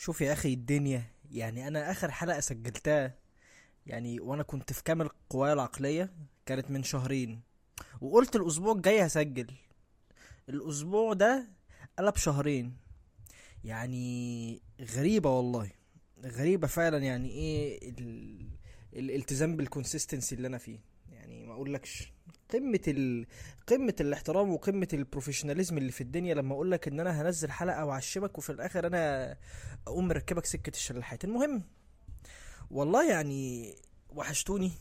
شوف يا أخي الدنيا يعني أنا آخر حلقة سجلتها يعني وأنا كنت في كامل قوايا العقلية كانت من شهرين وقلت الأسبوع الجاي هسجل. الأسبوع ده قلب شهرين. يعني غريبة والله غريبة فعلا يعني إيه ال... الالتزام بال consistency اللي أنا فيه. يعني ما أقولكش. قمة ال... قمة الاحترام وقمة ال professionalism اللي في الدنيا. لما أقول لك إن أنا هنزل حلقة وأعشمك وفي الآخر أنا أقوم مركبك سكة الشلاحات المهم والله يعني وحشتوني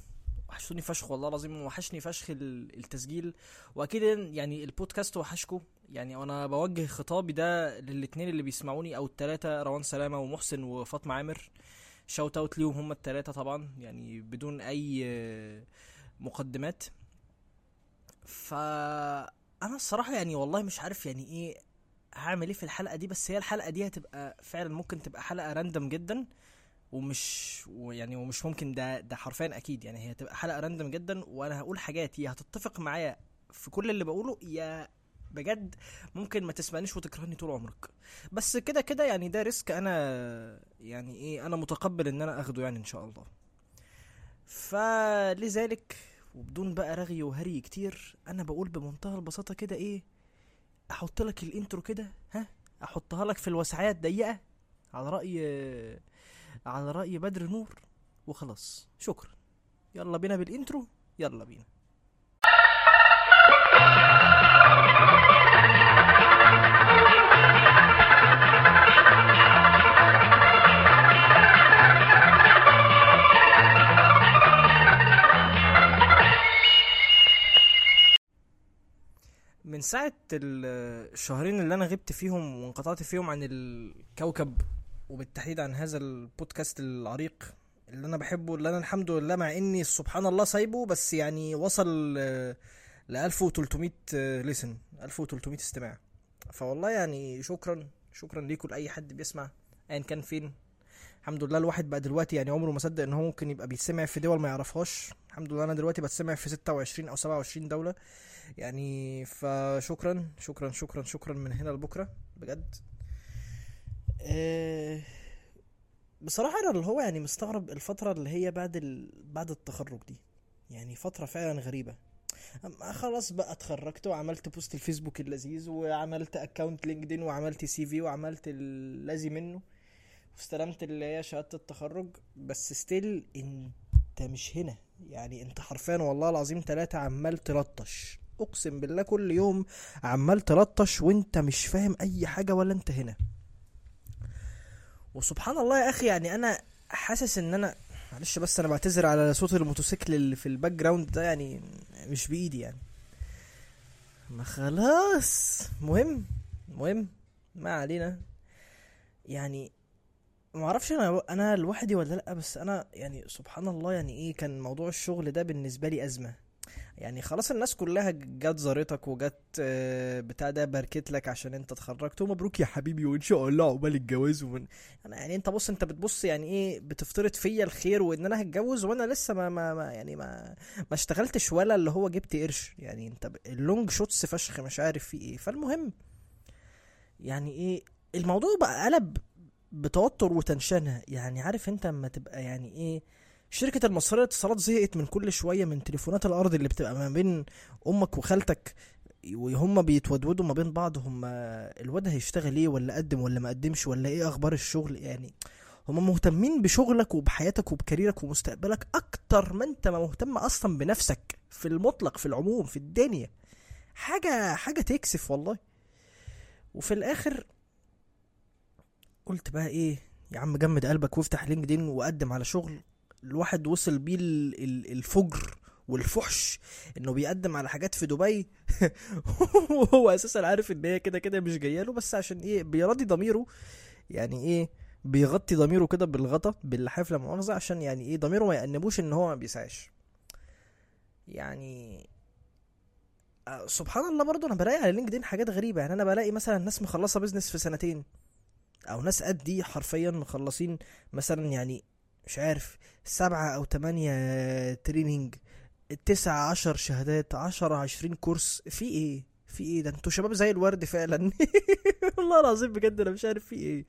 وحشتوني فشخ والله العظيم وحشني فشخ ال- التسجيل. وأكيد يعني البودكاست وحشكو. يعني وأنا بوجه خطابي ده للاتنين اللي بيسمعوني أو التلاتة روان سلامة ومحسن وفاطمة عامر. shout out ليهم هما التلاتة طبعا يعني بدون أي مقدمات. فأنا الصراحة يعني والله مش عارف يعني إيه هعمل إيه في الحلقة دي بس هي الحلقة دي هتبقى فعلا ممكن تبقى حلقة random جدا ومش ويعني ومش ممكن ده ده حرفيا أكيد يعني هي هتبقى حلقة random جدا وأنا هقول حاجات يا هتتفق معايا في كل اللي بقوله يا بجد ممكن ما تسمعنيش وتكرهني طول عمرك. بس كده كده يعني ده risk أنا يعني إيه أنا متقبل إن أنا أخده يعني إن شاء الله. فلذلك وبدون بقى رغي وهري كتير أنا بقول بمنتهى البساطة كده إيه أحط لك ال intro كده ها؟ أحطها لك في الوسعات ضيقة على رأي على رأي بدر نور وخلاص. شكرا. يلا بينا بال intro يلا بينا. من ساعة ال- الشهرين اللي أنا غبت فيهم وانقطعت فيهم عن الكوكب وبالتحديد عن هذا البودكاست العريق اللي أنا بحبه اللي أنا الحمد لله مع إني سبحان الله سايبه بس يعني وصل ل 1300 لسن 1300 استماع. فوالله يعني شكرا شكرا ليكم لأي حد بيسمع أيا كان فين. الحمد لله الواحد بقى دلوقتي يعني عمره ما صدق إن هو ممكن يبقى بيتسمع في دول ما يعرفهاش. الحمد لله أنا دلوقتي بتسمع في 26 أو 27 دولة. يعني فشكرا شكرا شكرا شكرا من هنا لبكرة بجد. آه، بصراحة أنا اللي هو يعني مستغرب الفترة اللي هي بعد ال... بعد التخرج دي. يعني فترة فعلا غريبة. أما خلاص بقى اتخرجت وعملت post الفيسبوك اللذيذ وعملت account LinkedIn وعملت CV وعملت اللازم منه. واستلمت اللي هي شهادة التخرج بس still انت مش هنا. يعني انت حرفيا والله العظيم تلاتة عمال تلطش. اقسم بالله كل يوم عمال تلطش وانت مش فاهم اي حاجة ولا انت هنا. وسبحان الله يا أخي يعني أنا حاسس ان أنا معلش بس أنا بعتذر على صوت الموتوسيكل اللي في ال background ده يعني مش بإيدي يعني. ما خلاص مهم مهم ما علينا. يعني ما أعرفش أنا أنا لوحدي ولا لأ بس أنا يعني سبحان الله يعني إيه كان موضوع الشغل ده بالنسبة لي أزمة. يعني خلاص الناس كلها جت زارتك وجت آه، بتاع ده باركت لك عشان انت اتخرجت ومبروك يا حبيبي وان شاء الله عقبال الجواز ومن أنا يعني انت بص انت بتبص يعني إيه بتفترض فيا الخير وإن أنا هتجوز وأنا لسه ما, ما, ما يعني ما ما اشتغلتش ولا اللي هو جبت قرش. يعني انت ال long shots فشخ مش عارف فيه إيه. فالمهم يعني إيه الموضوع بقى قلب بتوتر وتنشنة. يعني عارف انت اما تبقى يعني إيه شركة المصرية للاتصالات زهقت من كل شوية من تليفونات الأرض اللي بتبقى ما بين أمك وخالتك وهم بيتودودوا ما بين بعض هم الواد هيشتغل إيه ولا قدم ولا ما قدمش ولا إيه أخبار الشغل؟ يعني هم مهتمين بشغلك وبحياتك وبكاريرك ومستقبلك أكتر ما أنت مهتم أصلا بنفسك في المطلق في العموم في الدنيا. حاجة حاجة تكسف والله. وفي الآخر قلت بقى إيه يا عم جمد قلبك وافتح لينكدين وقدم على شغل. الواحد وصل بيه ال- ال- الفجر والفحش إنه بيقدم على حاجات في دبي. وهو أساسا عارف إن هي كده كده مش جاية له بس عشان إيه بيراضي ضميره. يعني إيه بيغطي ضميره كده بالغطا باللحاف لا مؤاخذة عشان يعني إيه ضميره ما يأنبوش إن هو ما بيسعاش. يعني آه، سبحان الله برضو أنا بلاقي على LinkedIn حاجات غريبة. يعني أنا بلاقي مثلا ناس مخلصة business في سنتين. أو ناس قدي حرفيا مخلصين مثلا يعني مش عارف سبعة أو تمانية training تسعة عشر شهادات عشرة عشرين course في إيه؟ في إيه؟ ده أنتوا شباب زي الورد فعلا. والله العظيم بجد أنا مش عارف في إيه.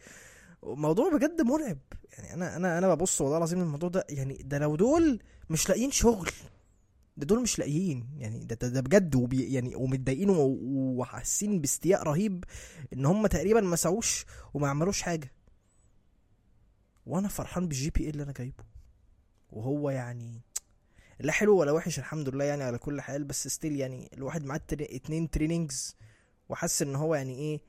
موضوع بجد مرعب. يعني أنا أنا أنا ببص والله العظيم الموضوع ده يعني ده لو دول مش لاقيين شغل. ده دول مش لاقيين. يعني ده ده, بجد وبي يعني ومتضايقين وحاسين باستياء رهيب إن هم تقريبا ما سعوش وما عملوش حاجة. وأنا فرحان بال GPA اللي أنا جايبه. وهو يعني لا حلو ولا وحش الحمد لله يعني على كل حال بس still يعني الواحد معاه اتنين trainings وحس إن هو يعني إيه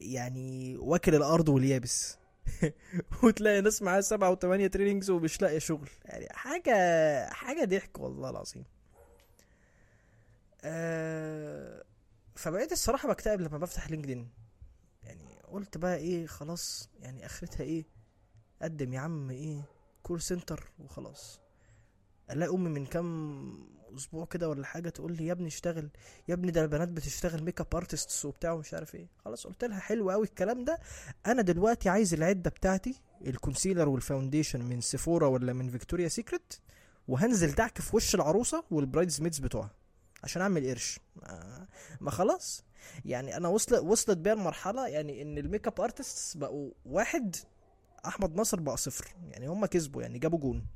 يعني واكل الأرض واليابس. وتلاقي ناس معاها سبعة وثمانية trainings ومش لاقي شغل. يعني حاجة حاجة ضحك والله العظيم. أه فبقيت الصراحة بكتئب لما بفتح LinkedIn يعني قلت بقى إيه خلاص يعني آخرتها إيه؟ قدم يا عم إيه call center وخلاص. الاقي امي من كام أسبوع كده ولا حاجة تقول لي يا ابني اشتغل يا ابني ده البنات بتشتغل makeup artists وبتاع ومش عارف إيه. خلاص قلت لها حلو قوي الكلام ده. أنا دلوقتي عايز العده بتاعتي ال concealer وال foundation من Sephora ولا من Victoria's Secret وهنزل دعك في وش العروسة وال bridesmaids بتوعها عشان أعمل قرش. ما, خلاص. يعني أنا وصل وصلت بيا المرحلة يعني إن ال makeup artists بقوا واحد أحمد ناصر بقى صفر. يعني هم كسبوا يعني جابوا جون.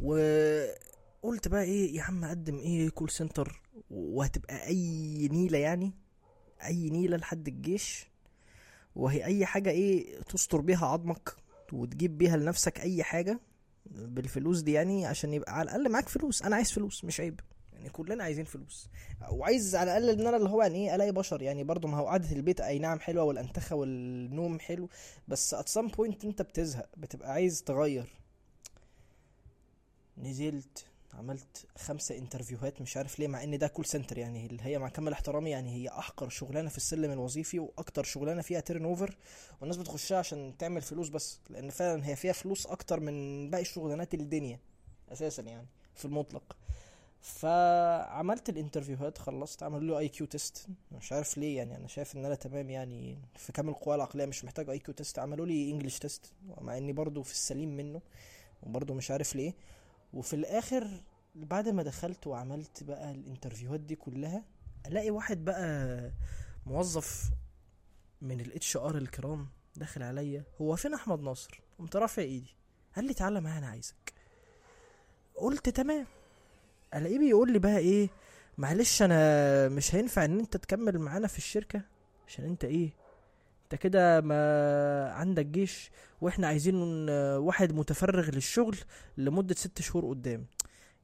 وقلت بقى إيه يا عم أقدم إيه call center وهتبقى أي نيلة يعني أي نيلة لحد الجيش. وهي أي حاجة إيه تستر بيها عظمك وتجيب بيها لنفسك أي حاجة بالفلوس دي يعني عشان يبقى على الأقل معاك فلوس. أنا عايز فلوس مش عيب. يعني كلنا عايزين فلوس. وعايز على الأقل إن أنا اللي هو يعني إيه ألاقي بشر. يعني برضو ما هو قعدة البيت أي نعم حلوة والأنتخة والنوم حلو بس at some point أنت بتزهق بتبقى عايز تغير. نزلت عملت خمسة interviewهات مش عارف ليه مع إن ده call center يعني اللي هي مع كامل احترامي يعني هي أحقر شغلانة في السلم الوظيفي وأكتر شغلانة فيها turnover والناس بتخشها عشان تعمل فلوس بس لأن فعلا هي فيها فلوس أكتر من باقي شغلانات الدنيا أساسا يعني في المطلق. فعملت ال interviewهات خلصت عملوا لي IQ test مش عارف ليه يعني أنا شايف إن أنا تمام يعني في كامل القوى العقلية مش محتاج IQ test عملوا لي English test مع إني برضو في السليم منه وبرضو مش عارف ليه. وفي الآخر بعد ما دخلت وعملت بقى ال interviewهات دي كلها ألاقي واحد بقى موظف من ال HR الكرام داخل عليا هو فين أحمد ناصر؟ قمت رافع إيدي. قال لي تعالى معايا أنا عايزك. قلت تمام. ألاقيه بيقول لي بقى إيه معلش أنا مش هينفع إن أنت تكمل معانا في الشركة عشان أنت إيه انت كده ما عندك جيش وإحنا عايزين واحد متفرغ للشغل لمدة ست شهور قدام.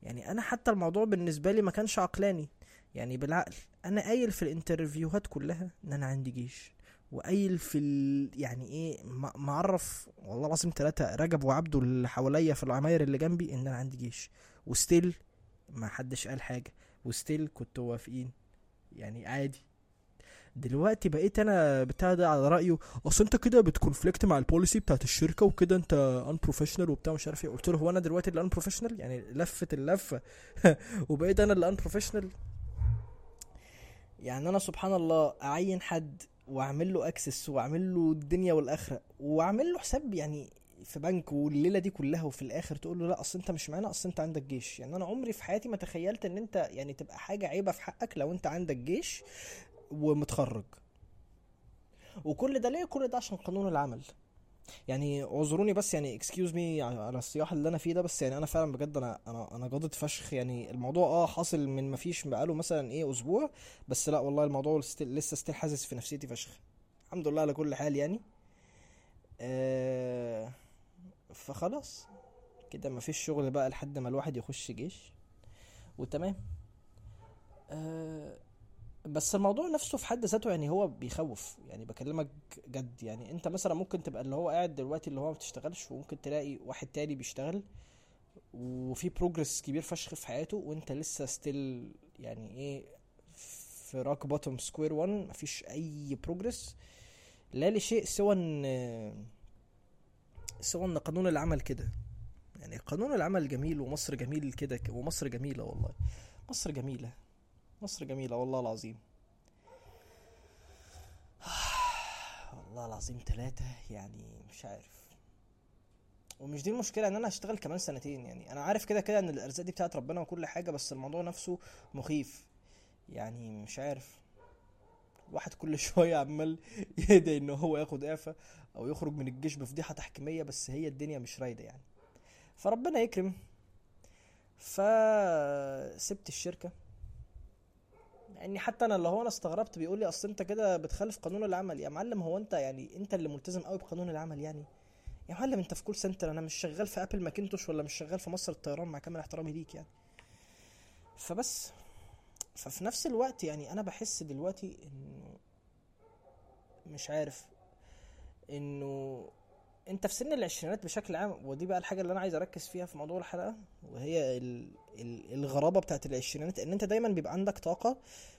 يعني أنا حتى الموضوع بالنسبة لي ما كانش عقلاني. يعني بالعقل أنا قايل في ال interviewهات كلها إن أنا عندي جيش. وقايل في ال... يعني إيه معرف والله العظيم ثلاثة رجب وعبده اللي حواليا في العماير اللي جنبي إن أنا عندي جيش. و still ما حدش قال حاجة. و still كنتوا موافقين يعني عادي. دلوقتي بقيت أنا بتاع ده على رأيه. أصل أنت كده بت conflict مع ال policy بتاعت الشركة وكده أنت unprofessional وبتاع مش عارف إيه. قلت له هو أنا دلوقتي اللي unprofessional يعني لفت اللفة. وبقيت أنا اللي unprofessional يعني أنا سبحان الله أعين حد وأعمل له access وأعمل له الدنيا والآخرة وأعمل له حساب يعني في بنك والليلة دي كلها وفي الآخر تقول له لا أصل أنت مش معانا أصل أنت عندك جيش. يعني أنا عمري في حياتي ما تخيلت إن أنت يعني تبقى حاجة عيبة في حقك لو أنت عندك جيش. ومتخرج. وكل ده ليه؟ كل ده عشان قانون العمل. يعني اعذروني بس يعني excuse me على الصياح اللي أنا فيه ده بس يعني أنا فعلا بجد أنا أنا أنا جادد فشخ. يعني الموضوع آه حاصل من ما فيش بقاله مثلا إيه أسبوع بس لا والله الموضوع لسه still حاسس في نفسيتي فشخ. الحمد لله على كل حال يعني. آه فخلاص. كده ما فيش شغل بقى لحد ما الواحد يخش جيش. وتمام. آه بس الموضوع نفسه في حد ذاته يعني هو بيخوف. يعني بكلمك جد يعني انت مثلا ممكن تبقى اللي هو قاعد دلوقتي اللي هو ما بتشتغلش وممكن تلاقي واحد تاني بيشتغل وفي progress كبير فشخ في حياته وانت لسه still يعني إيه في rock bottom square 1 مفيش أي progress لا لشيء سوى إن سوى إن قانون العمل كده. يعني قانون العمل جميل ومصر جميل كده ومصر جميلة والله. مصر جميلة. مصر جميلة والله العظيم. والله العظيم ثلاثة يعني مش عارف. ومش دي المشكلة إن أنا هشتغل كمان سنتين يعني أنا عارف كده كده إن الأرزاق دي بتاعت ربنا وكل حاجة بس الموضوع نفسه مخيف. يعني مش عارف. واحد كل شوية عمال يدعي إن هو ياخد إعفاء أو يخرج من الجيش بفضيحة تحكيمية بس هي الدنيا مش رايدة يعني. فربنا يكرم. فسبت الشركة. يعني حتى أنا اللي هو أنا استغربت بيقول لي أصل أنت كده بتخالف قانون العمل. يا معلم هو أنت يعني أنت اللي ملتزم قوي بقانون العمل يعني؟ يا معلم أنت في call center أنا مش شغال في Apple Macintosh ولا مش شغال في مصر الطيران مع كامل احترامي ليك يعني. فبس. ففي نفس الوقت يعني أنا بحس دلوقتي إنه مش عارف إنه انت في سن العشرينات بشكل عام ودي بقى الحاجة اللي أنا عايز أركز فيها في موضوع الحلقة وهي ال... ال... الغرابة بتاعت العشرينات إن أنت دايما بيبقى عندك طاقة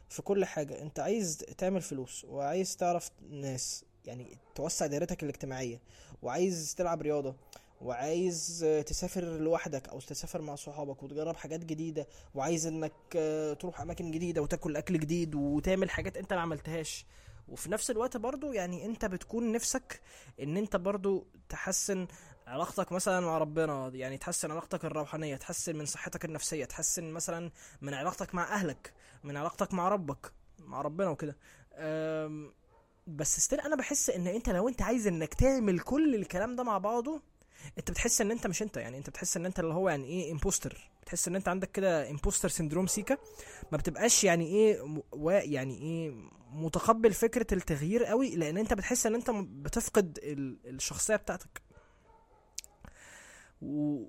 في كل حاجة. أنت عايز تعمل فلوس وعايز تعرف ناس يعني توسع دائرتك الاجتماعية وعايز تلعب رياضة وعايز تسافر لوحدك أو تسافر مع صحابك وتجرب حاجات جديدة وعايز إنك تروح أماكن جديدة وتاكل أكل جديد وتعمل حاجات أنت ما عملتهاش. وفي نفس الوقت برضو يعني انت بتكون نفسك ان انت برضو تحسن علاقتك مثلا مع ربنا يعني تحسن علاقتك الروحانية تحسن من صحتك النفسية تحسن مثلا من علاقتك مع أهلك من علاقتك مع ربك مع ربنا وكده. بس still أنا بحس إن أنت لو أنت عايز إنك تعمل كل الكلام ده مع بعضه أنت بتحس إن أنت مش أنت يعني أنت بتحس إن أنت اللي هو يعني إيه imposter بتحس إن أنت عندك كده imposter syndrome سيكا ما بتبقاش يعني إيه و يعني إيه متقبل فكرة التغيير قوي لأن أنت بتحس إن أنت بتفقد ال- الشخصية بتاعتك. و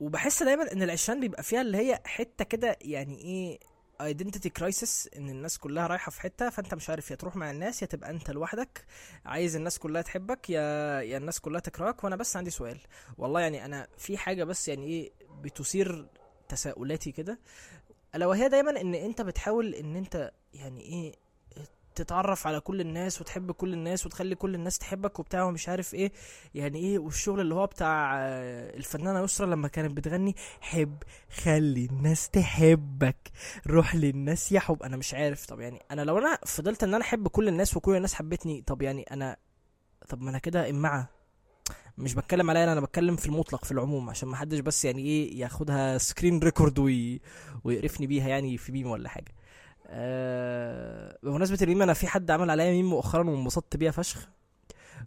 وبحس دايما إن العشرين بيبقى فيها اللي هي حتة كده يعني إيه identity crisis إن الناس كلها رايحة في حتة فأنت مش عارف يا تروح مع الناس يا تبقى أنت لوحدك. عايز الناس كلها تحبك يا يا الناس كلها تكرهك وأنا بس عندي سؤال. والله يعني أنا في حاجة بس يعني إيه بتثير تساؤلاتي كده. ألا وهي دايما إن أنت بتحاول إن أنت يعني إيه تتعرف على كل الناس وتحب كل الناس وتخلي كل الناس تحبك وبتاع ومش عارف إيه. يعني إيه؟ والشغل اللي هو بتاع آه، الفنانة يسرا لما كانت بتغني حب خلي الناس تحبك روح للناس يا حب. أنا مش عارف. طب يعني أنا لو أنا فضلت إن أنا أحب كل الناس وكل الناس حبتني طب يعني أنا طب ما أنا كده إمعة. مش بتكلم عليا أنا بتكلم في المطلق في العموم عشان ما حدش بس يعني إيه ياخدها screen record وي... ويقرفني بيها يعني في ميم ولا حاجة. أه... بمناسبة الميم أنا في حد عمل عليا ميم مؤخرا وانبسطت بيها فشخ.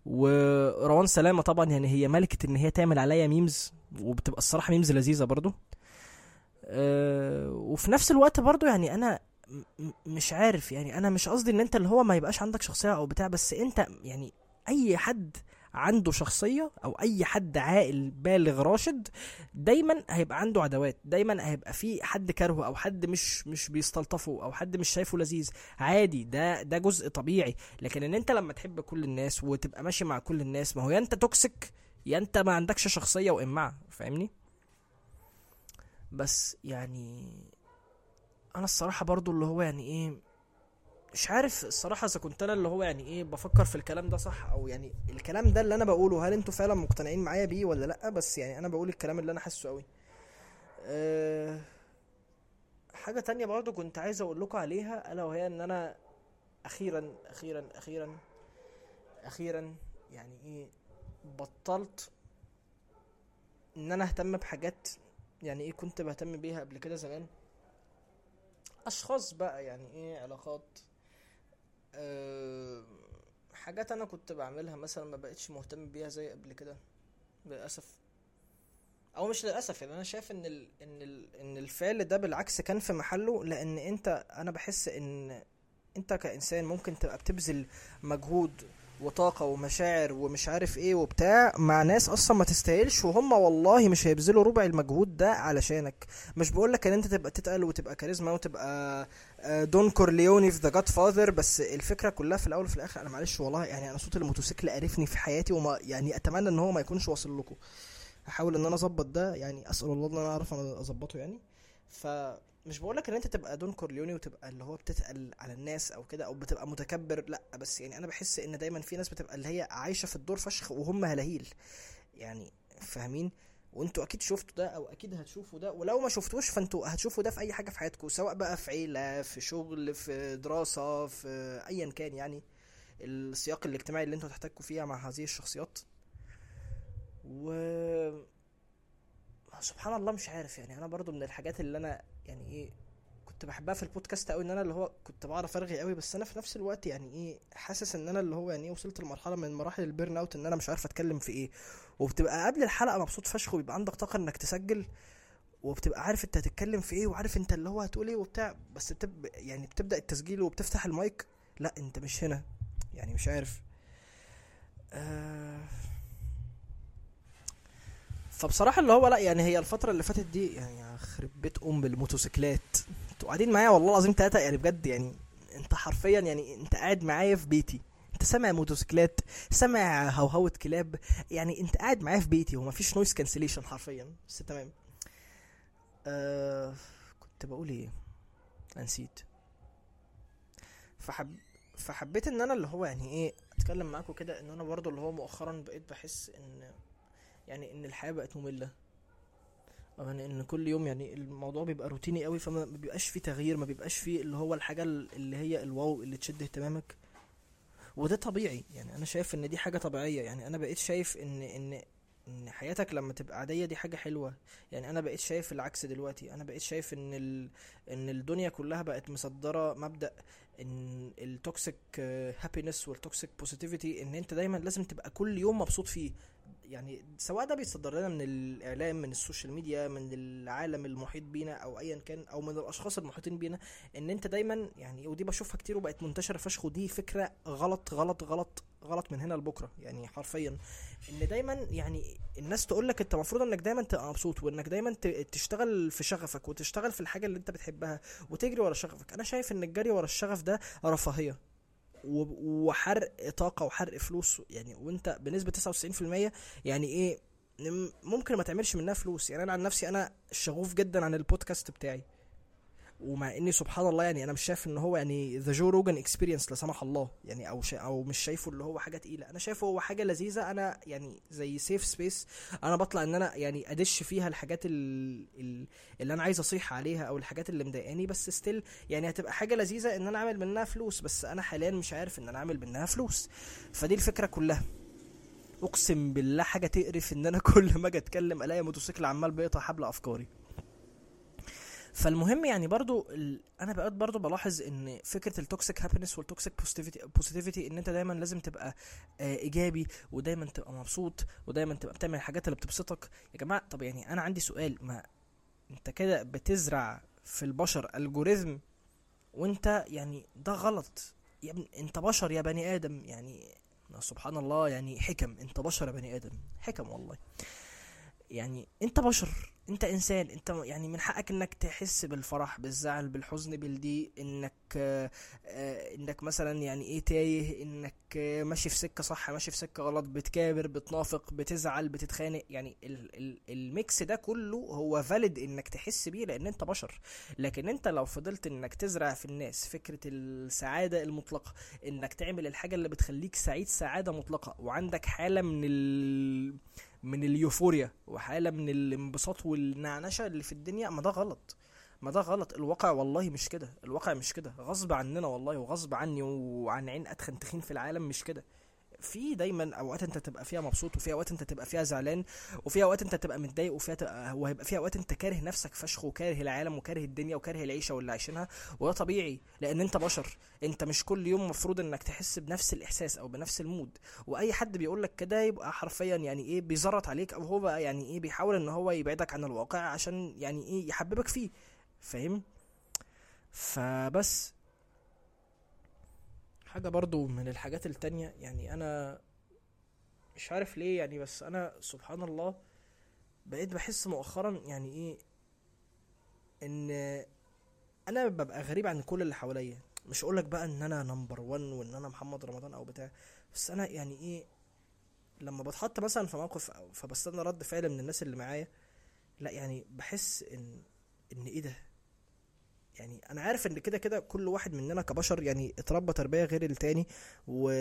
وروان سلامة طبعا يعني هي ملكة إن هي تعمل عليا memes وبتبقى الصراحة memes لذيذة برضو. أه... وفي نفس الوقت برضو يعني أنا مش عارف يعني أنا مش قصدي إن أنت اللي هو ما يبقاش عندك شخصية أو بتاع بس أنت يعني أي حد عنده شخصية أو أي حد عاقل بالغ راشد دايما هيبقى عنده عداوات دايما هيبقى في حد كرهه أو حد مش مش بيستلطفه أو حد مش شايفه لذيذ. عادي ده ده جزء طبيعي. لكن إن أنت لما تحب كل الناس وتبقى ماشي مع كل الناس ما هو يا أنت توكسيك يا أنت ما عندكش شخصية وامعه فاهمني؟ بس يعني أنا الصراحة برضو اللي هو يعني إيه مش عارف الصراحة إذا كنت أنا اللي هو يعني إيه بفكر في الكلام ده صح أو يعني الكلام ده اللي أنا بقوله هل أنتوا فعلا مقتنعين معايا بيه ولا لأ؟ بس يعني أنا بقول الكلام اللي أنا حاسه قوي أه حاجة تانية برضو كنت عايز أقول لكم عليها ألا وهي إن أنا أخيرا أخيرا أخيرا أخيرا يعني إيه بطلت إن أنا أهتم بحاجات يعني إيه كنت بهتم بيها قبل كده زمان. أشخاص بقى يعني إيه علاقات أه حاجات أنا كنت بعملها مثلا ما بقتش مهتم بيها زي قبل كده للأسف. أو مش للأسف يعني أنا شايف إن ال إن ال إن الفعل ده بالعكس كان في محله لأن أنت أنا بحس إن أنت كإنسان ممكن تبقى بتبذل مجهود وطاقة ومشاعر ومش عارف إيه وبتاع مع ناس أصلا ما تستاهلش وهم والله مش هيبذلوا ربع المجهود ده علشانك. مش بقولك إن أنت تبقى تتقل وتبقى كاريزما وتبقى آه، دون كورليوني في The Godfather بس الفكرة كلها في الأول وفي الآخر أنا معلش والله يعني أنا صوت الموتوسيكل قرفني في حياتي وما يعني أتمنى إن هو ما يكونش واصل لكم. هحاول إن أنا أظبط ده يعني أسأل الله إن أنا أعرف أظبطه يعني. فمش بقولك إن أنت تبقى دون كورليوني وتبقى اللي هو بتتقل على الناس أو كده أو بتبقى متكبر لأ بس يعني أنا بحس إن دايما في ناس بتبقى اللي هي عايشة في الدور فشخ وهم هلاهيل. يعني فاهمين؟ وأنتوا أكيد شفتوا ده أو أكيد هتشوفوا ده ولو ما شفتوش فأنتوا هتشوفوا ده في أي حاجة في حياتكم سواء بقى في عيلة في شغل في دراسة في ايا كان يعني السياق الاجتماعي اللي أنتوا هتحتكوا فيها مع هذه الشخصيات. و سبحان الله مش عارف يعني أنا برضو من الحاجات اللي أنا يعني إيه كنت بحبها في البودكاست قوي إن أنا اللي هو كنت بعرف أرغي قوي بس أنا في نفس الوقت يعني إيه حاسس إن أنا اللي هو يعني إيه وصلت لمرحلة من مراحل ال burn out إن أنا مش عارف أتكلم في إيه. وبتبقى قبل الحلقة مبسوط فشخ وبيبقى عندك طاقة إنك تسجل وبتبقى عارف أنت هتتكلم في إيه وعارف أنت اللي هو هتقول إيه وبتاع بس بتب يعني بتبدأ التسجيل وبتفتح المايك لأ أنت مش هنا يعني مش عارف. آه فبصراحة اللي هو لا يعني هي الفترة اللي فاتت دي يعني يخرب بيت أم بالموتوسيكلات. أنتوا قاعدين معايا والله العظيم تلاتة يعني بجد يعني انت حرفيا يعني انت قاعد معايا في بيتي. انت سامع موتوسيكلات سامع هوهوة كلاب يعني انت قاعد معايا في بيتي ومفيش noise cancellation حرفيا. بس تمام. آه كنت بقول إيه؟ نسيت. فحب فحبيت إن أنا اللي هو يعني إيه أتكلم معاكم كده إن أنا برضو اللي هو مؤخرا بقيت بحس إن يعني إن الحياة بقت مملة. يعني إن كل يوم يعني الموضوع بيبقى روتيني قوي فما ما بيبقاش فيه تغيير ما بيبقاش فيه اللي هو الحاجة اللي هي ال wow اللي تشد اهتمامك. وده طبيعي. يعني أنا شايف إن دي حاجة طبيعية. يعني أنا بقيت شايف إن إن إن حياتك لما تبقى عادية دي حاجة حلوة. يعني أنا بقيت شايف العكس دلوقتي. أنا بقيت شايف إن ال... إن الدنيا كلها بقت مصدرة مبدأ إن ال toxic happiness وال toxic positivity إن أنت دايما لازم تبقى كل يوم مبسوط فيه. يعني سواء ده بيتصدر لنا من الإعلام من ال social media من العالم المحيط بينا أو ايا كان أو من الأشخاص المحيطين بينا إن أنت دايما يعني ودي بشوفها كتير وبقت منتشرة فشخ ودي فكرة غلط غلط غلط غلط من هنا لبكرة يعني حرفيا. إن دايما يعني الناس تقول لك أنت المفروض إنك دايما تبقى مبسوط وإنك دايما تشتغل في شغفك وتشتغل في الحاجة اللي أنت بتحبها وتجري ورا شغفك. أنا شايف إن الجري ورا الشغف ده رفاهية. وحرق طاقة وحرق فلوس يعني وانت بنسبة 99% يعني إيه ممكن ما تعملش منها فلوس. يعني أنا عن نفسي أنا شغوف جدا عن البودكاست بتاعي. ومع إني سبحان الله يعني أنا مش شايف إن هو يعني The Joe Rogan Experience لا سمح الله يعني أو شيء أو مش شايفه اللي هو حاجة تقيلة. أنا شايفه هو حاجة لذيذة. أنا يعني زي safe space أنا بطلع إن أنا يعني أدش فيها الحاجات ال- ال- اللي أنا عايز أصيح عليها أو الحاجات اللي مضايقاني. بس still يعني هتبقى حاجة لذيذة إن أنا أعمل منها فلوس. بس أنا حاليا مش عارف إن أنا أعمل منها فلوس. فدي الفكرة كلها. أقسم بالله حاجة تقرف إن أنا كل ما أجي أتكلم ألاقي موتوسيكل عمال بيقطع حبل أفكاري. فالمهم يعني برضو ال... أنا بقيت برضو بلاحظ إن فكرة ال toxic happiness وال toxic positivity إن أنت دايما لازم تبقى آه إيجابي ودايما تبقى مبسوط ودايما تبقى بتعمل الحاجات اللي بتبسطك. يا جماعة طب يعني أنا عندي سؤال ما أنت كده بتزرع في البشر algorithm وأنت يعني ده غلط؟ يا ابني أنت بشر يا بني آدم يعني سبحان الله يعني حكم. أنت بشر يا بني آدم حكم والله. يعني أنت بشر انت انسان انت يعني من حقك انك تحس بالفرح بالزعل بالحزن بالضيق انك آه، آه، انك مثلا يعني إيه تايه انك ماشي في سكة صح ماشي في سكة غلط بتكابر بتنافق بتزعل بتتخانق. يعني ال ال ال mix ده كله هو valid انك تحس بيه لأن انت بشر. لكن انت لو فضلت انك تزرع في الناس فكرة السعادة المطلقة انك تعمل الحاجة اللي بتخليك سعيد سعادة مطلقة وعندك حالة من ال من اليوفوريا وحالة من الانبساط والنعنشة اللي في الدنيا ما ده غلط. ما ده غلط. الواقع والله مش كده. الواقع مش كده. غصب عننا والله وغصب عني وعن عين أتخن تخين في العالم مش كده. في دايما أوقات أنت تبقى فيها مبسوط وفي أوقات أنت تبقى فيها زعلان وفي أوقات أنت تبقى متضايق وفيها تبقى وهيبقى في أوقات أنت كاره نفسك فشخ وكاره العالم وكاره الدنيا وكاره العيشة واللي عايشينها. وده طبيعي لأن أنت بشر. أنت مش كل يوم مفروض إنك تحس بنفس الإحساس أو بنفس المود. وأي حد بيقول لك كده يبقى حرفيا يعني إيه بيزرط عليك أو هو بقى يعني إيه بيحاول إن هو يبعدك عن الواقع عشان يعني إيه يحببك فيه. فاهم؟ فبس. حاجة برضو من الحاجات التانية يعني أنا مش عارف ليه يعني بس أنا سبحان الله بقيت بحس مؤخرا يعني إيه إن أنا ببقى غريب عن كل اللي حواليا. مش اقولك بقى إن أنا نمبر ون وإن أنا محمد رمضان أو بتاع بس أنا يعني إيه لما بتحط مثلا في موقف أو فبستنى رد فعل من الناس اللي معايا لا يعني بحس إن إن إيه ده؟ يعني أنا عارف إن كده كده كل واحد مننا كبشر يعني اتربى تربية غير التاني و...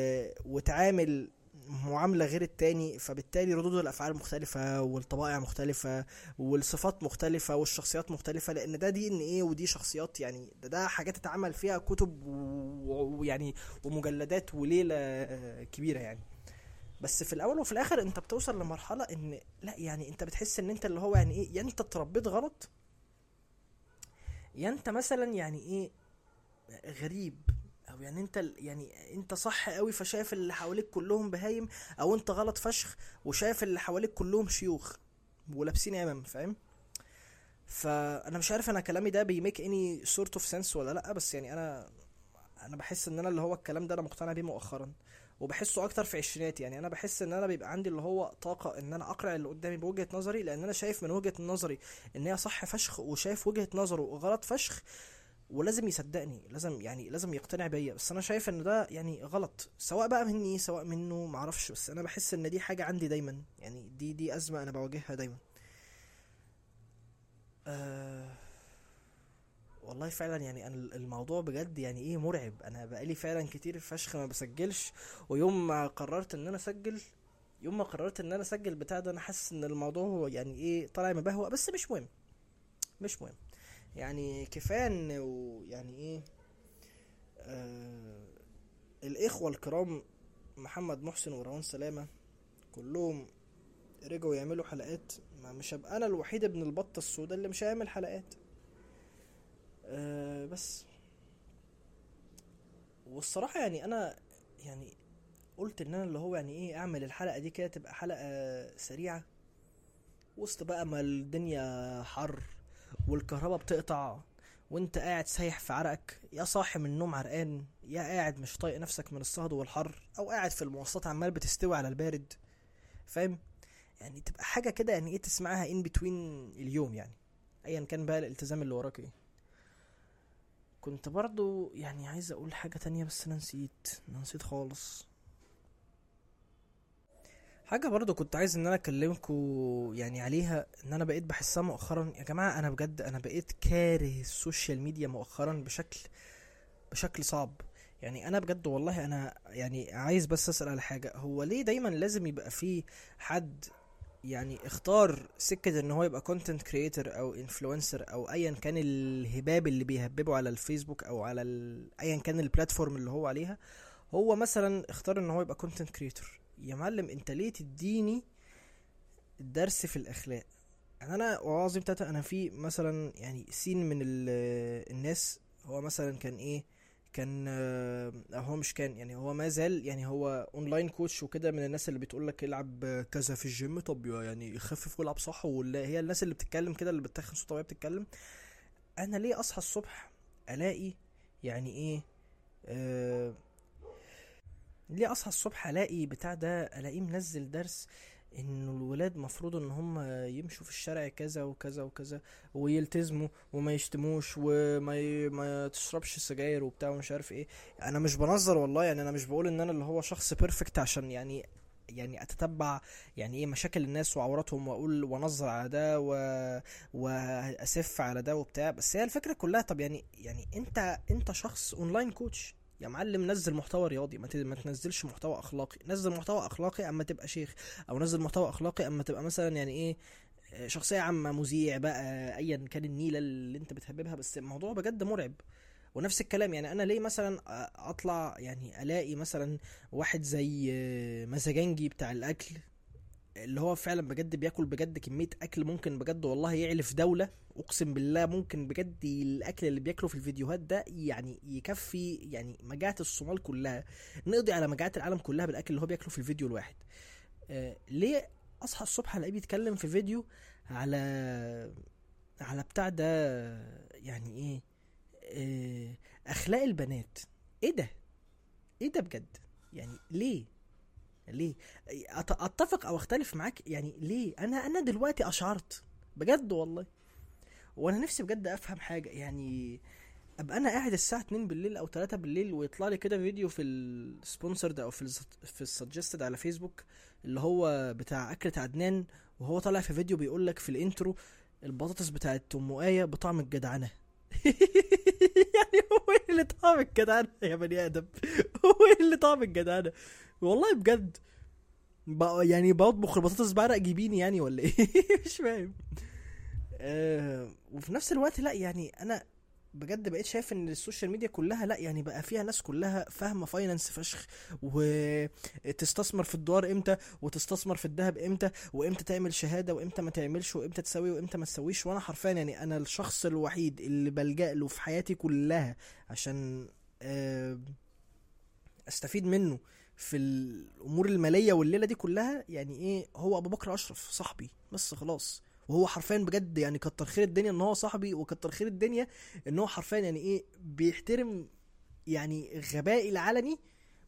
وتعامل معاملة غير التاني فبالتالي ردود الأفعال مختلفة والطبائع مختلفة والصفات مختلفة والشخصيات مختلفة لأن ده دي إن إيه ودي شخصيات يعني ده ده حاجات اتعمل فيها كتب و- ويعني ومجلدات وليلة آه، كبيرة يعني. بس في الأول وفي الآخر أنت بتوصل لمرحلة إن لأ يعني أنت بتحس إن أنت اللي هو يعني إيه يعني أنت اتربيت غلط يا انت مثلا يعني إيه غريب أو يعني انت يعني انت صح قوي فشايف اللي حواليك كلهم بهايم أو انت غلط فشخ وشايف اللي حواليك كلهم شيوخ ولابسين إمام فاهم؟ فأنا مش عارف أنا كلامي ده بي make any sort of sense ولا لأ بس يعني أنا أنا بحس إن أنا اللي هو الكلام ده أنا مقتنع بيه مؤخرا. وبحسه أكتر في عشريناتي. يعني أنا بحس إن أنا بيبقى عندي اللي هو طاقة إن أنا أقرأ اللي قدامي بوجهة نظري لأن أنا شايف من وجهة نظري إن هي صح فشخ وشايف وجهة نظره غلط فشخ ولازم يصدقني لازم يعني لازم يقتنع بيا. بس أنا شايف إن ده يعني غلط سواء بقى مني سواء منه معرفش. بس أنا بحس إن دي حاجة عندي دايما. يعني دي دي أزمة أنا بواجهها دايما. أه. والله فعلا يعني أنا الموضوع بجد يعني إيه مرعب. أنا بقالي فعلا كتير فشخ ما بسجلش ويوم ما قررت إن أنا أسجل يوم ما قررت إن أنا أسجل بتاع ده أنا حاسس إن الموضوع هو يعني إيه طالع مبهوأ بس مش مهم مش مهم. يعني كفاية إن يعني إيه آه الإخوة الكرام محمد محسن وروان سلامة كلهم رجعوا يعملوا حلقات. ما مش هبقى أنا الوحيد ابن البطة السوداء اللي مش هيعمل حلقات. أه بس. والصراحة يعني أنا يعني قلت إن أنا اللي هو يعني إيه أعمل الحلقة دي كده تبقى حلقة سريعة. وسط بقى ما الدنيا حر والكهرباء بتقطع وأنت قاعد سايح في عرقك يا صاحي من النوم عرقان يا قاعد مش طايق نفسك من الصهد والحر أو قاعد في المواصلات عمال بتستوي على البارد. فاهم؟ يعني تبقى حاجة كده يعني إيه تسمعها in between اليوم يعني. ايا كان بقى الالتزام اللي وراك إيه. كنت برضو يعني عايز أقول حاجة تانية بس أنا نسيت أنا نسيت خالص. حاجة برضو كنت عايز إن أنا اكلمكوا يعني عليها إن أنا بقيت بحسها مؤخرا. يا جماعة أنا بجد أنا بقيت كاره ال social media مؤخرا بشكل بشكل صعب. يعني أنا بجد والله أنا يعني عايز بس أسأل على حاجة. هو ليه دايما لازم يبقى في حد يعني اختار سكة إن هو يبقى content creator أو influencer أو ايا كان الهباب اللي بيهببه على الفيسبوك أو على. ايا كان ال platform اللي هو عليها هو مثلا اختار إن هو يبقى content creator يا معلم أنت ليه تديني الدرس في الأخلاق يعني أنا والله تلاته أنا في مثلا يعني سين من ال- الناس هو مثلا كان إيه كان آه، هو مش كان يعني هو ما زال يعني هو online coach وكده من الناس اللي بتقول لك العب كذا في الجيم طب يعني خفف والعب صح ولا هي الناس اللي بتتكلم كده اللي بتتخن صوتها وهي بتتكلم. أنا ليه أصحى الصبح ألاقي يعني إيه آه ليه أصحى الصبح ألاقي بتاع ده ألاقيه منزل درس. انه الولاد مفروض إن هم يمشوا في الشارع كذا وكذا وكذا ويلتزموا وما يشتموش وما ي... ما تشربش سجاير وبتاع ومش عارف إيه. أنا مش بنظر والله يعني أنا مش بقول إن أنا اللي هو شخص بيرفكت عشان يعني يعني أتتبع يعني إيه مشاكل الناس وعوراتهم وأقول وأنظر على ده و... وأسف على ده وبتاع. بس هي الفكرة كلها طب يعني يعني أنت أنت شخص اونلاين كوتش يا معلم نزل محتوى رياضي ما تنزلش محتوى أخلاقي. نزل محتوى أخلاقي أما تبقى شيخ أو نزل محتوى أخلاقي أما تبقى مثلا يعني إيه شخصية عامة مذيع بقى ايا كان النيلة اللي أنت بتحببها بس الموضوع بجد مرعب. ونفس الكلام يعني أنا ليه مثلا أطلع يعني ألاقي مثلا واحد زي مزاجنجي بتاع الأكل اللي هو فعلا بجد بياكل بجد كمية أكل ممكن بجد والله يعلف دولة. أقسم بالله ممكن بجد الأكل اللي بياكله في الفيديوهات ده يعني يكفي يعني مجاعة الصومال كلها. نقضي على مجاعة العالم كلها بالأكل اللي هو بياكله في الفيديو الواحد. آه ليه أصحى الصبح ألاقيه بيتكلم في فيديو على على بتاع ده يعني إيه؟ آه، أخلاق البنات. إيه ده؟ إيه ده بجد؟ يعني ليه؟ ليه؟ أتفق أو أختلف معاك يعني ليه؟ أنا أنا دلوقتي أشعرت بجد والله. وأنا نفسي بجد أفهم حاجة يعني أبقى أنا قاعد الساعة 2 بالليل أو 3 بالليل ويطلع لي كده فيديو في ال sponsored أو في في ال suggested على فيسبوك اللي هو بتاع أكلة عدنان وهو طالع في فيديو بيقول لك في ال intro البطاطس بتاعت أم آية بطعم الجدعنة. يعني هو إيه اللي طعم الجدعنة يا بني آدم؟ هو إيه اللي طعم الجدعنة؟ والله بجد يعني بطبخ البطاطس بعرق جبيني يعني ولا إيه؟ مش فاهم. آه وفي نفس الوقت لا يعني أنا بجد بقيت شايف إن ال social media كلها لأ يعني بقى فيها ناس كلها فاهمة finance فشخ وتستثمر في الدولار إمتى وتستثمر في الذهب إمتى وإمتى تعمل شهادة وإمتى ما تعملش وإمتى تسوي وإمتى ما تسويش وأنا حرفيا يعني أنا الشخص الوحيد اللي بلجأ له في حياتي كلها عشان آه، أستفيد منه في الأمور المالية والليلة دي كلها يعني إيه هو أبو بكر أشرف صاحبي بس خلاص. وهو حرفيا بجد يعني كتر خير الدنيا إن هو صاحبي وكتر خير الدنيا إن هو حرفيا يعني إيه بيحترم يعني غبائي العلني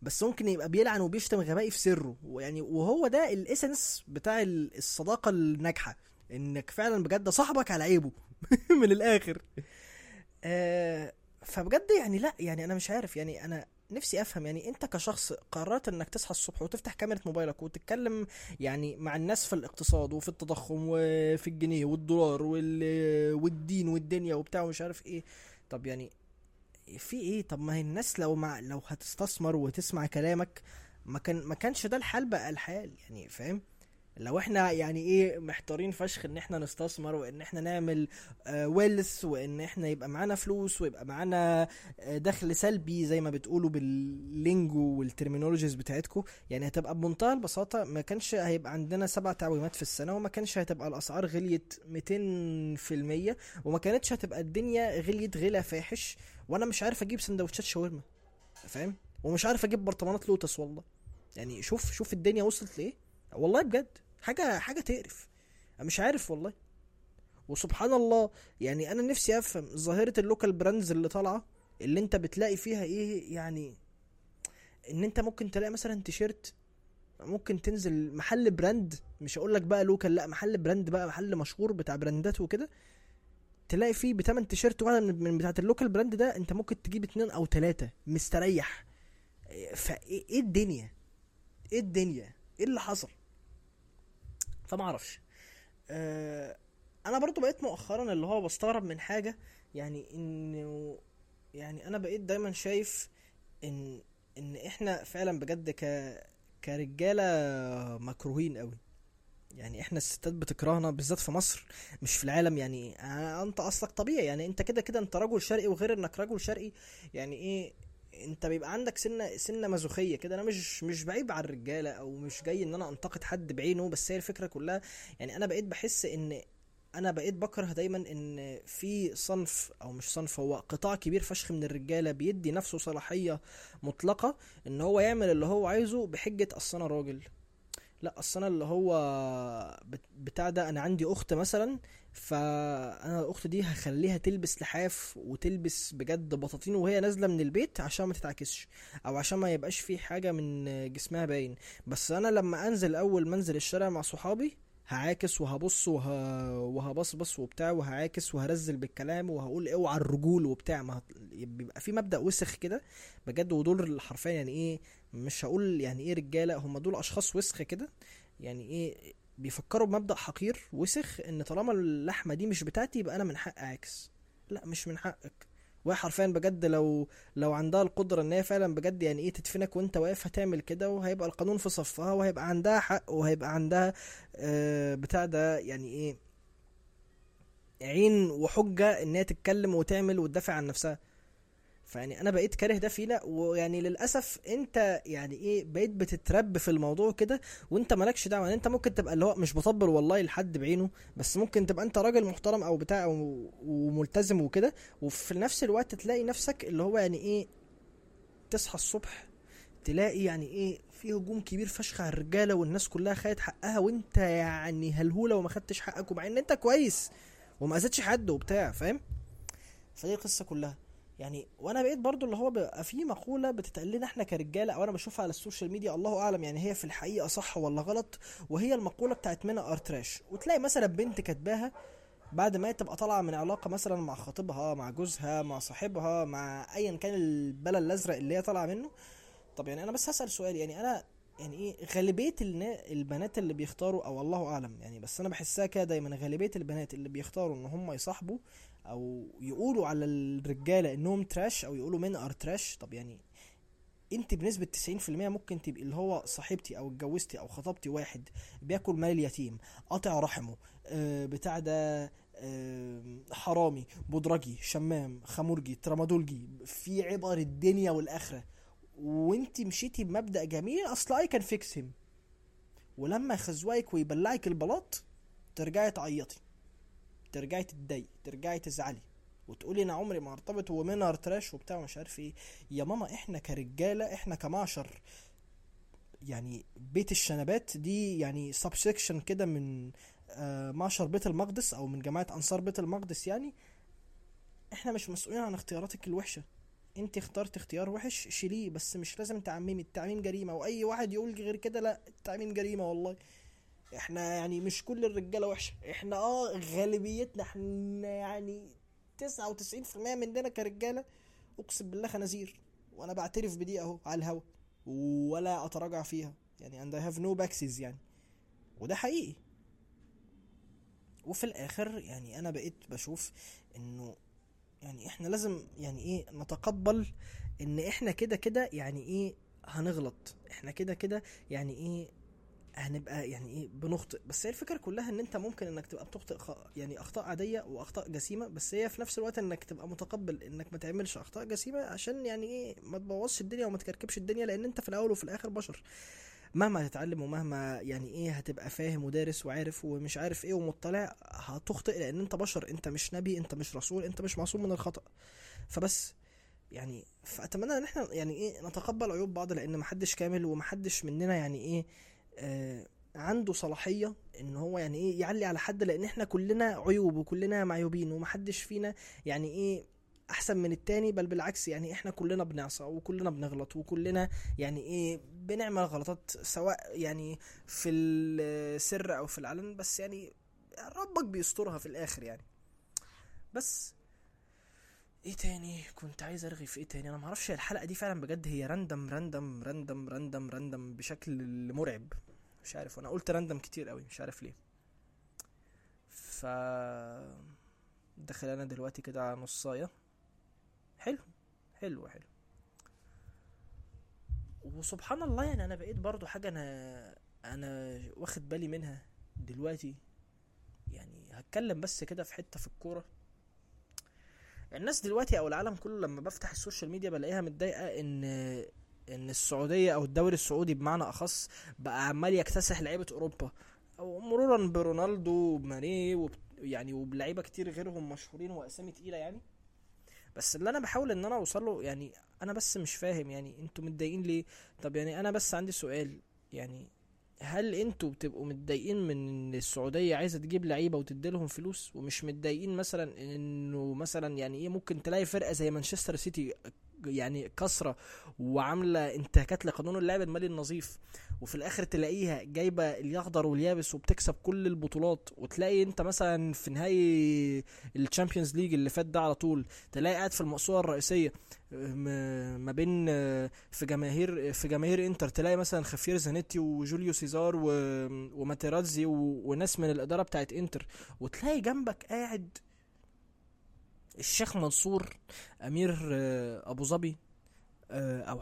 بس ممكن يبقى بيلعن وبيشتم غبائي في سره. ويعني وهو ده الإسنس بتاع ال- الصداقة الناجحة إنك فعلا بجد صاحبك على عيبه من الآخر. آه فبجد يعني لا يعني أنا مش عارف يعني أنا نفسي افهم يعني انت كشخص قررت انك تصحى الصبح وتفتح كاميرا موبايلك وتتكلم يعني مع الناس في الاقتصاد وفي التضخم وفي الجنيه والدولار وال... والدين والدنيا وبتاع ومش عارف إيه طب يعني في إيه؟ طب ما هي الناس لو مع لو هتستثمر وتسمع كلامك ما كان ما كانش ده الحال بقى الحال يعني فاهم؟ لو إحنا يعني إيه محتارين فشخ ان إحنا نستثمر وان إحنا نعمل wealth وان إحنا يبقى معانا فلوس ويبقى معانا آه، دخل سلبي زي ما بتقولوا بال lingo وال terminologies بتاعتكم يعني هتبقى بمنتهى البساطة ما كانش هيبقى عندنا سبع تعويمات في السنة وما كانش هتبقى الأسعار غليت 200% وما كانتش هتبقى الدنيا غليت غلا فاحش وأنا مش عارف أجيب سندوتشات شاورما فاهم؟ ومش عارف أجيب برطمانات لوتس والله. يعني شوف شوف الدنيا وصلت لإيه؟ والله بجد. حاجة حاجة تقرف. أنا مش عارف والله. وسبحان الله يعني أنا نفسي أفهم ظاهرة ال local brands اللي طالعة اللي أنت بتلاقي فيها إيه يعني إن أنت ممكن تلاقي مثلا تيشيرت ممكن تنزل محل brand مش هقول لك بقى local لأ محل brand بقى محل مشهور بتاع براندات وكده تلاقي فيه بتمن تيشيرت واحدة من بتاعة ال local brand ده أنت ممكن تجيب اتنين أو تلاتة مستريح. فإيه إيه الدنيا؟ إيه الدنيا؟ إيه اللي حصل؟ فما أعرفش. أه أنا برضو بقيت مؤخرا اللي هو بستغرب من حاجة يعني انه يعني أنا بقيت دايما شايف ان ان إحنا فعلا بجد ك كرجالة مكروهين قوي. يعني إحنا الستات بتكرهنا بالذات في مصر مش في العالم. يعني آه، انت اصلك طبيعي يعني انت كده كده انت رجل شرقي وغير انك رجل شرقي. يعني إيه انت بيبقى عندك سنة سنة مازوخية كده. أنا مش مش بعيب على الرجالة أو مش جاي إن أنا أنتقد حد بعينه بس هي الفكرة كلها يعني أنا بقيت بحس إن أنا بقيت بكره دايما إن في صنف أو مش صنف هو قطاع كبير فشخ من الرجالة بيدي نفسه صلاحية مطلقة إن هو يعمل اللي هو عايزه بحجة اصل أنا راجل. لا اصل أنا اللي هو بت- بتاع ده أنا عندي أخت مثلا فأنا الأخت دي هخليها تلبس لحاف وتلبس بجد بطاطين وهي نازلة من البيت عشان ما تتعكسش أو عشان ما يبقاش في حاجة من جسمها باين بس أنا لما أنزل أول منزل الشارع مع صحابي هعاكس وهبص وه... وهبصبص وبتاع وهعاكس وهرزل بالكلام وهقول أوعى الرجول وبتاع ما. بيبقى في مبدأ وسخ كده بجد ودول حرفيا يعني إيه مش هقول يعني إيه رجالة هم دول أشخاص وسخ كده يعني إيه بيفكروا بمبدأ حقير وسخ إن طالما اللحمة دي مش بتاعتي يبقى أنا من حق اعكس لا مش من حقك. وهي حرفيا بجد لو لو عندها القدرة إن هي فعلا بجد يعني إيه تدفنك وأنت واقف هتعمل كده وهيبقى القانون في صفها وهيبقى عندها حق وهيبقى عندها آه بتاع ده يعني إيه عين وحجة إن هي تتكلم وتعمل وتدافع عن نفسها. فيعني أنا بقيت كاره ده فينا ويعني للأسف أنت يعني إيه بقيت بتترب في الموضوع كده وأنت مالكش دعوة يعني أنت ممكن تبقى اللي هو مش بطبل والله لحد بعينه بس ممكن تبقى أنت راجل محترم أو بتاع وملتزم وكده وفي نفس الوقت تلاقي نفسك اللي هو يعني إيه تصحى الصبح تلاقي يعني إيه في هجوم كبير فشخ على الرجالة والناس كلها خدت حقها وأنت يعني هلهولة وما خدتش حقك ومع إن أنت كويس وما أذيتش حد وبتاع فاهم؟ فدي القصة كلها. يعني وأنا بقيت برضو اللي هو بقى في مقولة بتتقال لنا إحنا كرجالة أو أنا بشوفها على ال social media الله اعلم يعني هي في الحقيقة صح ولا غلط وهي المقولة بتاعت men are trash وتلاقي مثلا بنت كاتباها بعد ما تبقى طالعة من علاقة مثلا مع خطيبها مع جوزها مع صاحبها مع ايا كان البلا الأزرق اللي هي طالعة منه. طب يعني أنا بس هسأل سؤال يعني أنا يعني إيه غالبية البنات اللي بيختاروا أو الله أعلم يعني بس أنا بحسها كده دايما غالبية البنات اللي بيختاروا إن هم يصاحبوا أو يقولوا على الرجالة إنهم trash أو يقولوا men are trash طب يعني أنت بنسبة 90% ممكن تبقي اللي هو صاحبتي أو اتجوزتي أو خطبتي واحد بياكل مال اليتيم قاطع رحمه آه بتاع ده آه حرامي بودرجي شمام خمرجي ترامادولجي في عبر الدنيا والآخرة. وأنت مشيتي بمبدأ جميل أصل اي كان فيكس ولما يخزويك ويبلعك البلاط ترجعي تعيطي. ترجعي تتضايقي ترجعي تزعلي وتقولي أنا عمري ما ارتبط و men are trash وبتاع ومش عارف إيه. يا ماما إحنا كرجالة إحنا كمعشر. يعني بيت الشنبات دي يعني subsection كده من آه، معشر بيت المقدس أو من جماعة أنصار بيت المقدس يعني. إحنا مش مسؤولين عن اختياراتك الوحشة. أنت اخترت اختيار وحش شيليه بس مش لازم تعممي التعميم جريمة. وأي واحد يقول غير كده لا التعميم جريمة والله. إحنا يعني مش كل الرجالة وحشة. إحنا آه غالبيتنا إحنا يعني 99% مننا كرجالة. اقسم بالله خنازير. وأنا بعترف بدي اهو على الهوا. ولا اتراجع فيها. يعني and I have no backsies يعني. وده حقيقي. وفي الآخر يعني أنا بقيت بشوف إنه يعني إحنا لازم يعني إيه نتقبل إن إحنا كده كده يعني إيه هنغلط. إحنا كده كده يعني إيه هنبقى يعني إيه بنخطئ. بس هي الفكرة كلها إن أنت ممكن إنك تبقى بتخطئ. يعني أخطاء عادية وأخطاء جسيمة بس هي في نفس الوقت إنك تبقى متقبل إنك ما تعملش أخطاء جسيمة عشان يعني إيه ما تبوظش الدنيا وما تكركبش الدنيا لأن أنت في الأول وفي الآخر بشر. مهما هتتعلم ومهما يعني إيه هتبقى فاهم ودارس وعارف ومش عارف إيه ومطلع هتخطئ لأن أنت بشر. أنت مش نبي أنت مش رسول أنت مش معصوم من الخطأ. فبس يعني فأتمنى إن إحنا يعني إيه نتقبل عيوب بعض لأن محدش كامل ومحدش مننا يعني إيه عنده صلاحية إن هو يعني إيه يعلي على حد لأن إحنا كلنا عيوب وكلنا معيوبين ومحدش فينا يعني إيه أحسن من التاني بل بالعكس يعني إحنا كلنا بنعصى وكلنا بنغلط وكلنا يعني إيه بنعمل غلطات سواء يعني في السر أو في العلن بس يعني ربك بيسترها في الآخر يعني. بس إيه تاني؟ كنت عايز أرغي في إيه تاني؟ أنا معرفش الحلقة دي فعلا بجد هي random random random random random بشكل مرعب. مش عارف أنا قلت random كتير قوي مش عارف ليه. ف داخل أنا دلوقتي كده على نصاية. حلو حلو حلو. وسبحان الله يعني أنا بقيت برضو حاجة أنا أنا واخد بالي منها دلوقتي. يعني هتكلم بس كده في حتة في الكورة. الناس دلوقتي أو العالم كله لما بفتح ال social media بلاقيها متضايقة إن إن السعودية أو الدوري السعودي بمعنى أخص بقى عمال يكتسح لعيبة أوروبا. أو مرورا برونالدو وماني يعني وبلعيبة كتير غيرهم مشهورين وأسامي تقيلة يعني. بس اللي أنا بحاول إن أنا أوصل له يعني أنا بس مش فاهم يعني أنتوا متضايقين ليه؟ طب يعني أنا بس عندي سؤال يعني هل أنتوا بتبقوا متضايقين من إن السعودية عايزة تجيب لعيبة وتديلهم فلوس ومش متضايقين مثلا إنه مثلا يعني إيه ممكن تلاقي فرقة زي مانشستر سيتي يعني كسرة وعاملة انتهاكات لقانون اللعب المالي النظيف وفي الآخر تلاقيها جايبة اليخضر واليابس وبتكسب كل البطولات وتلاقي انت مثلا في نهائي ال Champions League اللي فات ده على طول تلاقي قاعد في المقصورة الرئيسية ما بين في جماهير في جماهير انتر تلاقي مثلا خافيير زانيتي وجوليو سيزار. وماتيرازي. وناس من الإدارة بتاعت انتر وتلاقي جنبك قاعد الشيخ منصور أمير آه، أبو ظبي آه، أو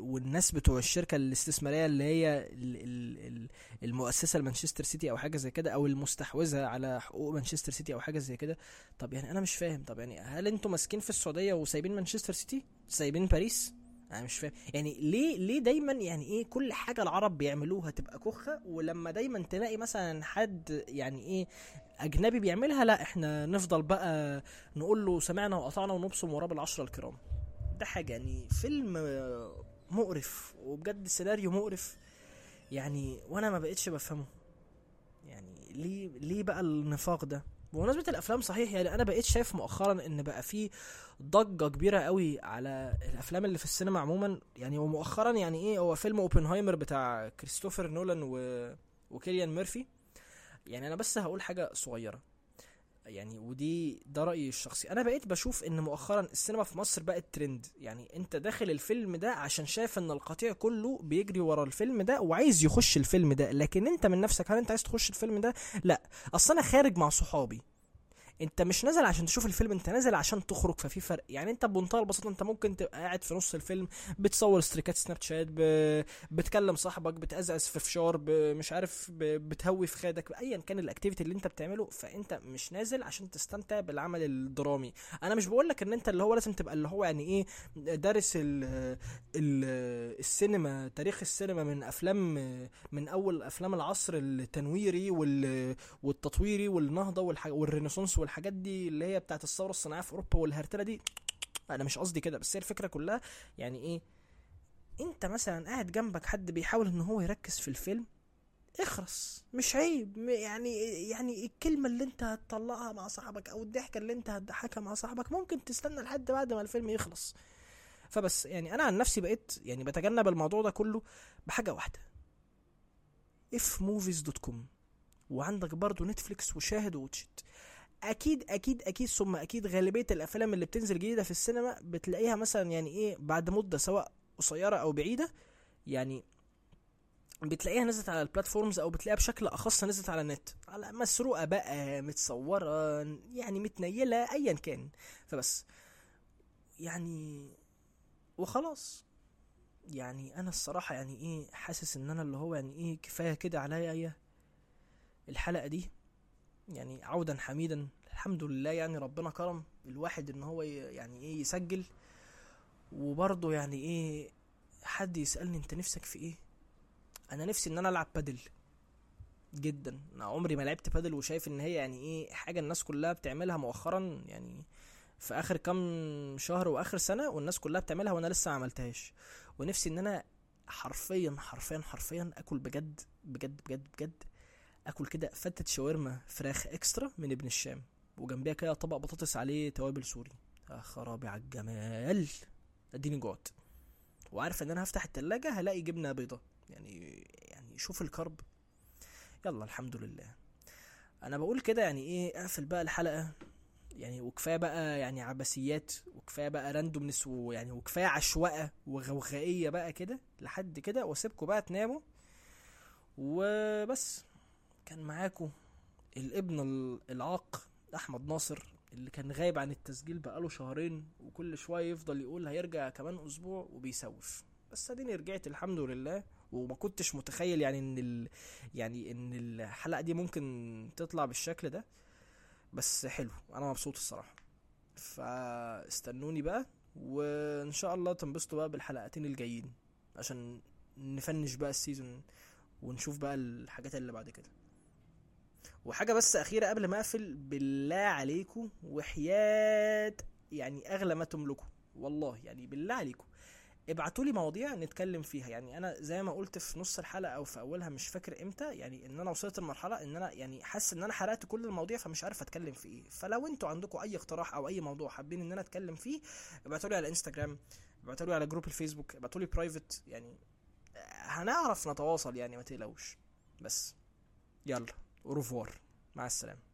والناس بتوع الشركة الاستثمارية اللي هي ال- ال- ال- المؤسسة لمانشستر سيتي أو حاجة زي كده أو المستحوذة على حقوق مانشستر سيتي أو حاجة زي كده. طب يعني أنا مش فاهم طب يعني هل أنتوا ماسكين في السعودية وسايبين مانشستر سيتي؟ سايبين باريس؟ أنا مش فاهم. يعني ليه ليه دايما يعني إيه كل حاجة العرب بيعملوها تبقى كخه ولما دايما تلاقي مثلا حد يعني إيه أجنبي بيعملها لا إحنا نفضل بقى نقول له سمعنا وقطعنا ونبصم وراه بالعشرة الكرام. ده حاجة يعني فيلم مقرف وبجد سيناريو مقرف. يعني وأنا ما بقتش بفهمه. يعني ليه ليه بقى النفاق ده؟ بمناسبة الأفلام صحيح يعني أنا بقيت شايف مؤخرا إن بقى في ضجة كبيرة قوي على الأفلام اللي في السينما عموما. يعني ومؤخرا يعني إيه هو فيلم أوبنهايمر بتاع كريستوفر نولان و... وكيليان ميرفي. يعني أنا بس هقول حاجة صغيرة. يعني ودي ده رأيي الشخصي. أنا بقيت بشوف إن مؤخرا السينما في مصر بقت ترند يعني أنت داخل الفيلم ده عشان شايف إن القطيع كله بيجري ورا الفيلم ده وعايز يخش الفيلم ده لكن أنت من نفسك هل أنت عايز تخش الفيلم ده؟ لأ. أصل أنا خارج مع صحابي. انت مش نازل عشان تشوف الفيلم انت نازل عشان تخرج ففي فرق. يعني انت بمنتهى البساطة انت ممكن تبقى قاعد في نص الفيلم بتصور streak ات سناب شات ب... بتكلم صاحبك بتأزأز في فشار ب... مش عارف ب... بتهوي في خدك ايا كان ال activity اللي انت بتعمله فانت مش نازل عشان تستمتع بالعمل الدرامي. أنا مش بقول لك إن انت اللي هو لازم تبقى اللي هو يعني إيه دارس ال... ال... السينما تاريخ السينما من أفلام من أول أفلام العصر التنويري وال... والتطويري والنهضة والح... والرينيسانس والحاجات دي اللي هي بتاعت الثورة الصناعية في أوروبا والهرتلة دي أنا مش قصدي كده بس هي الفكرة كلها يعني إيه؟ أنت مثلا قاعد جنبك حد بيحاول إن هو يركز في الفيلم اخرس مش عيب يعني يعني الكلمة اللي أنت هتطلعها مع صاحبك أو الضحكة اللي أنت هتضحكها مع صاحبك ممكن تستنى لحد بعد ما الفيلم يخلص. فبس يعني أنا عن نفسي بقيت يعني بتجنب الموضوع ده كله بحاجة واحدة. Ifmovies.com وعندك برضو نتفليكس وشاهد ووتشت أكيد أكيد أكيد ثم أكيد غالبية الأفلام اللي بتنزل جديدة في السينما بتلاقيها مثلا يعني إيه بعد مدة سواء قصيرة أو بعيدة يعني بتلاقيها نزلت على البلاتفورمز أو بتلاقيها بشكل أخص نزلت على النت على مسروقة بقى متصورة يعني متنيلة ايا كان. فبس يعني وخلاص. يعني أنا الصراحة يعني إيه حاسس إن أنا اللي هو يعني إيه كفاية كده عليا الحلقة دي. يعني عودا حميدا الحمد لله يعني ربنا كرم الواحد إن هو يعني إيه يسجل. وبرضه يعني إيه حد يسألني أنت نفسك في إيه؟ أنا نفسي إن أنا ألعب بادل جدا. أنا عمري ما لعبت بادل وشايف إن هي يعني إيه حاجة الناس كلها بتعملها مؤخرا. يعني في آخر كام شهر وآخر سنة والناس كلها بتعملها وأنا لسه ما عملتهاش. ونفسي إن أنا حرفيا حرفيا حرفيا أكل بجد بجد بجد بجد. آكل كده فتة شاورما فراخ إكسترا من ابن الشام وجنبيها كده طبق بطاطس عليه توابل سوري. يا خرابي على الجمال. اديني جوعت. وعارف إن أنا هفتح التلاجة هلاقي جبنة بيضة. يعني يعني شوف الكرب. يلا الحمد لله. أنا بقول كده يعني إيه أقفل بقى الحلقة. يعني وكفاية بقى يعني عبثيات وكفاية بقى راندومنس ويعني وكفاية عشوائيه وغوغائيه بقى كده لحد كده وأسيبكم بقى تناموا. وبس. كان معاكم الابن ال- العاق أحمد ناصر اللي كان غايب عن التسجيل بقاله شهرين وكل شوية يفضل يقول هيرجع كمان أسبوع وبيسوف. بس أديني رجعت الحمد لله وما كنتش متخيل يعني إن ال... يعني إن الحلقة دي ممكن تطلع بالشكل ده. بس حلو أنا مبسوط الصراحة. فاستنوني بقى وإن شاء الله تنبسطوا بقى بالحلقتين الجايين عشان نفنش بقى السيزون ونشوف بقى الحاجات اللي بعد كده. وحاجة بس أخيرة قبل ما أقفل بالله عليكم وحياة يعني أغلى ما تملكوا والله يعني بالله عليكم. ابعتوا لي مواضيع نتكلم فيها. يعني أنا زي ما قلت في نص الحلقة أو في أولها مش فاكر إمتى يعني إن أنا وصلت لمرحلة إن أنا يعني حاسس إن أنا حرقت كل المواضيع فمش عارف أتكلم في إيه. فلو أنتوا عندكم أي اقتراح أو أي موضوع حابين إن أنا أتكلم فيه ابعتوا لي على إنستجرام ابعتوا لي على group الفيسبوك ابعتوا لي private يعني هنعرف نتواصل يعني ما تقلقوش. بس يلا. au revoir مع السلامة.